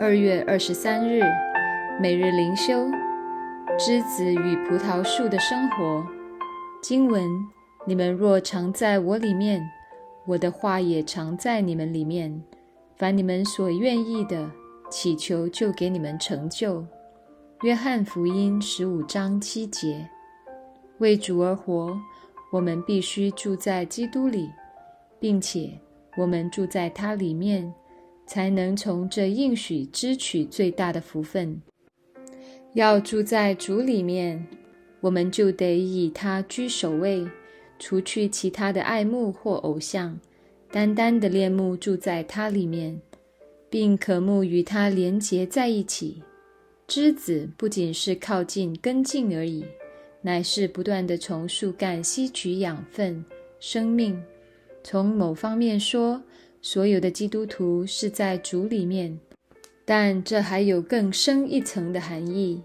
二月二十三日，每日灵修，栀子与葡萄树的生活。经文：你们若常在我里面，我的话也常在你们里面。凡你们所愿意的，祈求就给你们成就。约翰福音十五章七节。为主而活，我们必须住在基督里，并且我们住在他里面，才能从这应许支取最大的福分。要住在主里面，我们就得以他居首位，除去其他的爱慕或偶像，单单的恋慕住在他里面，并渴慕与他连结在一起。枝子不仅是靠近根茎而已。乃是不断地从树干吸取养分、生命。从某方面说，所有的基督徒是在主里面，但这还有更深一层的含义，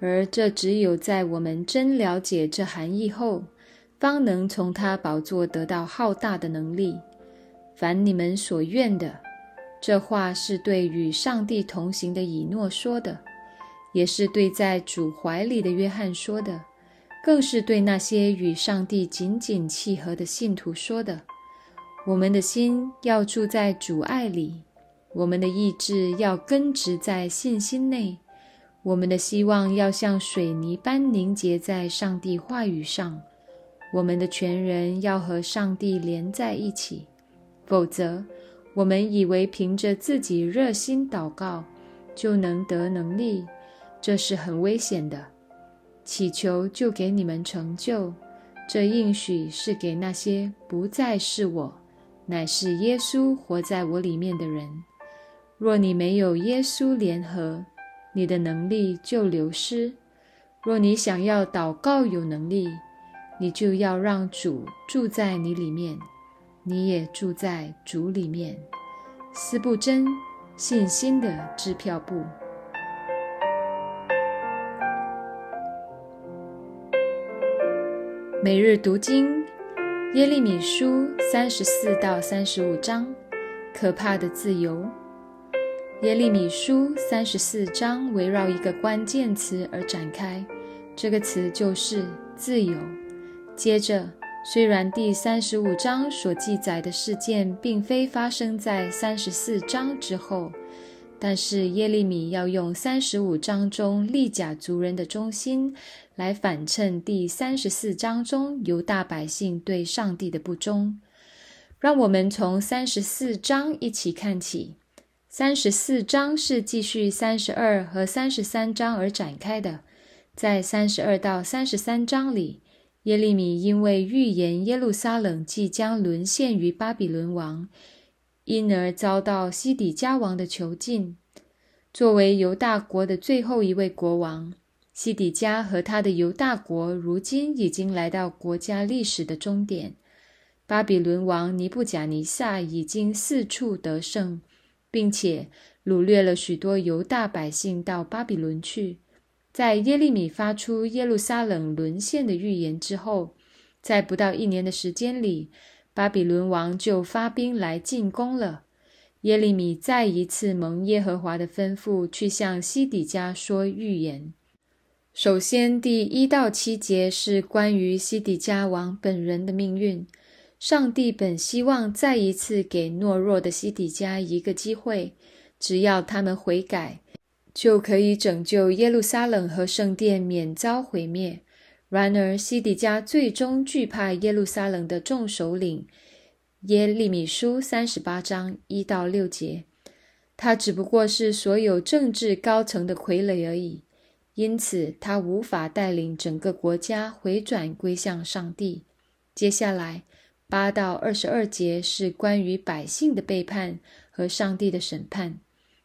而这只有在我们真了解这含义后，方能从他宝座得到浩大的能力。凡你们所愿的，这话是对与上帝同行的以诺说的，也是对在主怀里的约翰说的。更是对那些与上帝紧紧契合的信徒说的：“我们的心要住在主爱里，我们的意志要根植在信心内，我们的希望要像水泥般凝结在上帝话语上，我们的全人要和上帝连在一起。否则，我们以为凭着自己热心祷告就能得能力，这是很危险的。”祈求就给你们成就，这应许是给那些不再是我，乃是耶稣活在我里面的人。若你没有耶稣联合，你的能力就流失。若你想要祷告有能力，你就要让主住在你里面，你也住在主里面。斯布真信心的支票簿。每日读经，耶利米书三十四到三十五章，可怕的自由。耶利米书三十四章围绕一个关键词而展开，这个词就是自由。接着，虽然第三十五章所记载的事件并非发生在三十四章之后。但是耶利米要用三十五章中利甲族人的忠心来反衬第三十四章中犹大百姓对上帝的不忠。让我们从三十四章一起看起。三十四章是继续三十二和三十三章而展开的。在三十二到三十三章里，耶利米因为预言耶路撒冷即将沦陷于巴比伦王。因而遭到西底家王的囚禁。作为犹大国的最后一位国王，西底家和他的犹大国如今已经来到国家历史的终点。巴比伦王尼布甲尼撒已经四处得胜，并且掳掠了许多犹大百姓到巴比伦去。在耶利米发出耶路撒冷沦陷的预言之后，在不到一年的时间里。巴比伦王就发兵来进攻了。耶利米再一次蒙耶和华的吩咐，去向西底家说预言。首先，第一到七节是关于西底家王本人的命运。上帝本希望再一次给懦弱的西底家一个机会，只要他们悔改，就可以拯救耶路撒冷和圣殿免遭毁灭。然而，西底家最终惧怕耶路撒冷的众首领耶利米书三十八章一到六节，他只不过是所有政治高层的傀儡而已，因此他无法带领整个国家回转归向上帝。接下来八到二十二节是关于百姓的背叛和上帝的审判。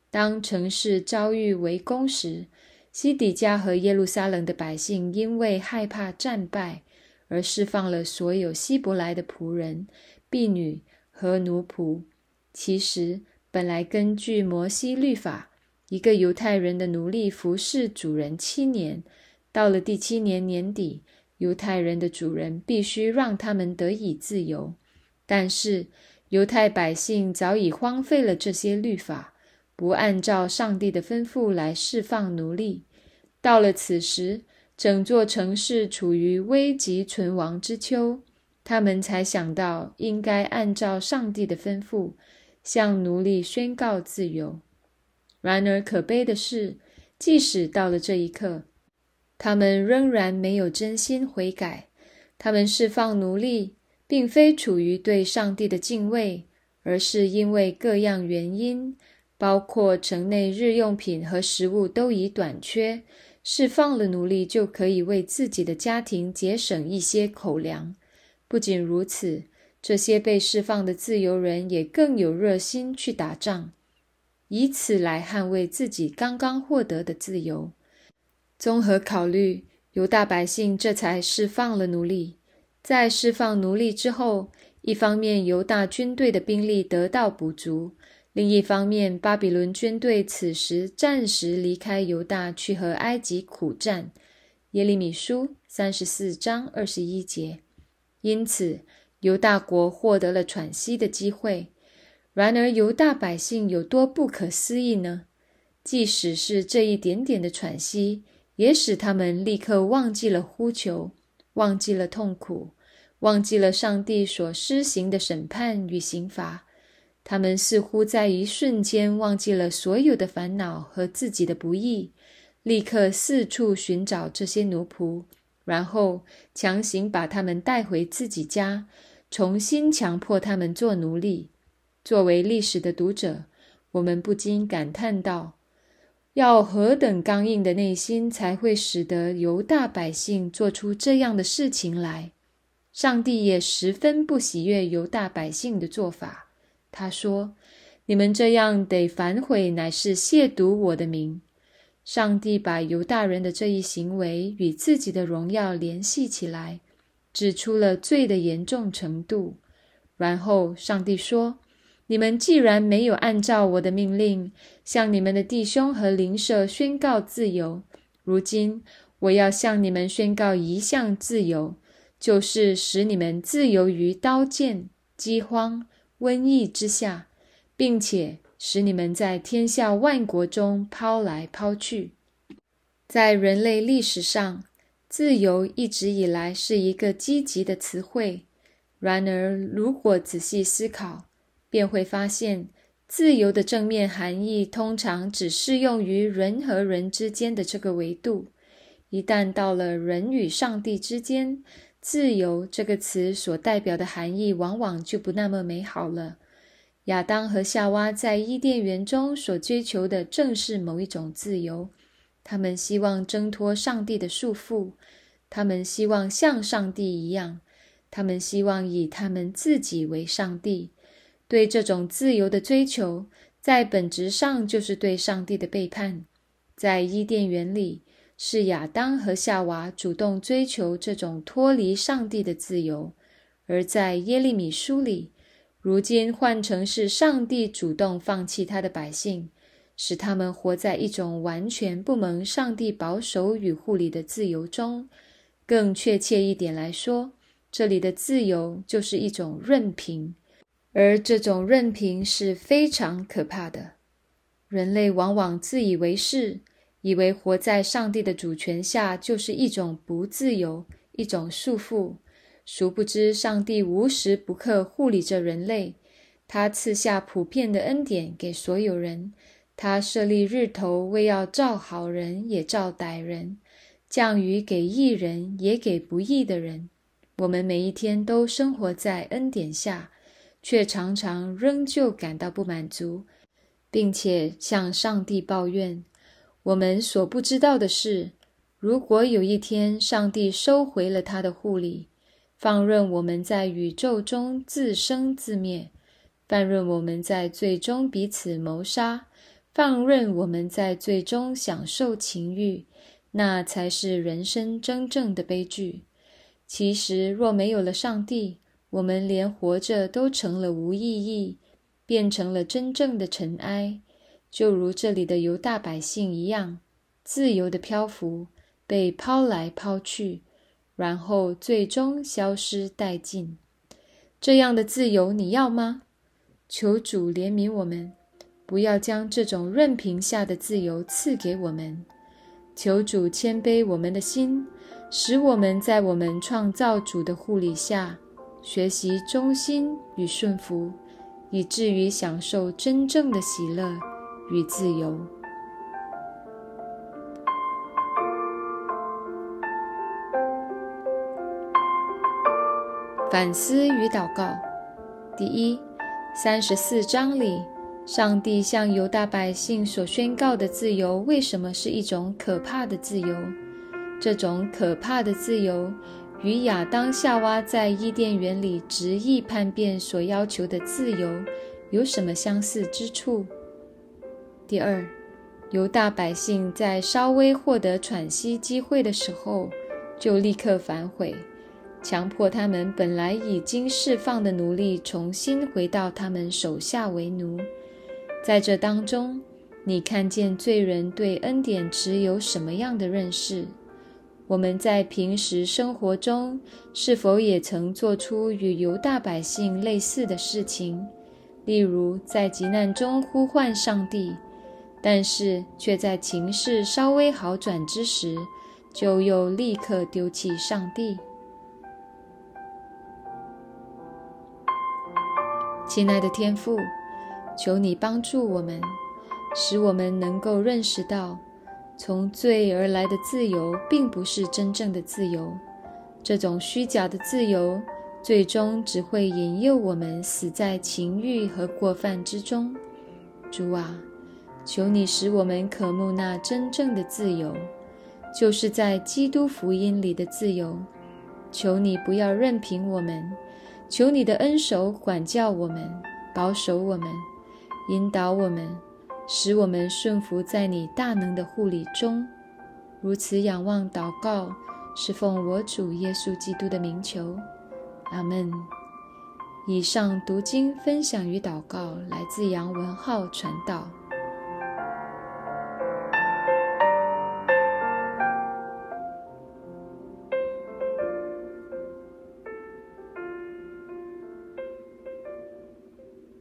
当城市遭遇围攻时，西底家和耶路撒冷的百姓因为害怕战败，而释放了所有希伯来的仆人、婢女和奴仆。其实，本来根据摩西律法，一个犹太人的奴隶服侍主人七年，到了第七年年底，犹太人的主人必须让他们得以自由。但是，犹太百姓早已荒废了这些律法。不按照上帝的吩咐来释放奴隶。到了此时，整座城市处于危急存亡之秋，他们才想到应该按照上帝的吩咐，向奴隶宣告自由。然而，可悲的是，即使到了这一刻，他们仍然没有真心悔改。他们释放奴隶，并非处于对上帝的敬畏，而是因为各样原因，包括城内日用品和食物都已短缺。释放了奴隶，就可以为自己的家庭节省一些口粮。不仅如此，这些被释放的自由人也更有热心去打仗。以此来捍卫自己刚刚获得的自由。综合考虑，犹大百姓这才释放了奴隶。在释放奴隶之后，一方面犹大军队的兵力得到补足，另一方面巴比伦军队此时暂时离开犹大，去和埃及苦战。耶利米书三十四章二十一节。因此，犹大国获得了喘息的机会。然而，犹大百姓有多不可思议呢？即使是这一点点的喘息，也使他们立刻忘记了呼求，忘记了痛苦，忘记了上帝所施行的审判与刑罚。他们似乎在一瞬间忘记了所有的烦恼和自己的不易，立刻四处寻找这些奴仆，然后强行把他们带回自己家，重新强迫他们做奴隶。作为历史的读者，我们不禁感叹道：“要何等刚硬的内心，才会使得犹大百姓做出这样的事情来？”上帝也十分不喜悦犹大百姓的做法。他说：“你们这样得反悔，乃是亵渎我的名。”上帝把犹大人的这一行为与自己的荣耀联系起来，指出了罪的严重程度。然后，上帝说。你们既然没有按照我的命令向你们的弟兄和邻舍宣告自由，如今我要向你们宣告一项自由，就是使你们自由于刀剑、饥荒、瘟疫之下，并且使你们在天下万国中抛来抛去。在人类历史上，自由一直以来是一个积极的词汇。然而，如果仔细思考，便会发现，自由的正面含义通常只适用于人和人之间的这个维度。一旦到了人与上帝之间，自由这个词所代表的含义往往就不那么美好了。亚当和夏娃在伊甸园中所追求的正是某一种自由，他们希望挣脱上帝的束缚，他们希望像上帝一样，他们希望以他们自己为上帝。对这种自由的追求，在本质上就是对上帝的背叛。在伊甸园里，是亚当和夏娃主动追求这种脱离上帝的自由；而在耶利米书里，如今换成是上帝主动放弃他的百姓，使他们活在一种完全不蒙上帝保守与护理的自由中。更确切一点来说，这里的自由就是一种任凭。而这种任凭是非常可怕的。人类往往自以为是，以为活在上帝的主权下就是一种不自由、一种束缚。殊不知，上帝无时不刻护理着人类。他赐下普遍的恩典给所有人。他设立日头，为要照好人，也照歹人；降雨给义人，也给不义的人。我们每一天都生活在恩典下。却常常仍旧感到不满足，并且向上帝抱怨。我们所不知道的是，如果有一天上帝收回了他的护理，放任我们在宇宙中自生自灭，放任我们在最终彼此谋杀，放任我们在最终享受情欲，那才是人生真正的悲剧。其实，若没有了上帝，我们连活着都成了无意义，变成了真正的尘埃，就如这里的犹大百姓一样，自由的漂浮，被抛来抛去，然后最终消失殆尽。这样的自由你要吗？求主怜悯我们，不要将这种任凭下的自由赐给我们。求主谦卑我们的心，使我们在我们创造主的护理下，学习忠心与顺服，以至于享受真正的喜乐与自由。反思与祷告：第一，三十四章里。上帝向犹大百姓所宣告的自由，为什么是一种可怕的自由？这种可怕的自由与亚当夏娃在伊甸园里执意叛变所要求的自由有什么相似之处？第二，犹大百姓在稍微获得喘息机会的时候，就立刻反悔，强迫他们本来已经释放的奴隶重新回到他们手下为奴。在这当中，你看见罪人对恩典持有什么样的认识？我们在平时生活中是否也曾做出与犹大百姓类似的事情？例如，在急难中呼唤上帝，但是却在情势稍微好转之时，就又立刻丢弃上帝。亲爱的天父。求你帮助我们，使我们能够认识到，从罪而来的自由并不是真正的自由。这种虚假的自由，最终只会引诱我们死在情欲和过犯之中。主啊，求你使我们渴慕那真正的自由，就是在基督福音里的自由。求你不要任凭我们，求你的恩手管教我们，保守我们。引导我们，使我们顺服在你大能的护理中。如此仰望祷告，是奉我主耶稣基督的名求。阿门。以上读经分享与祷告来自杨文浩传道。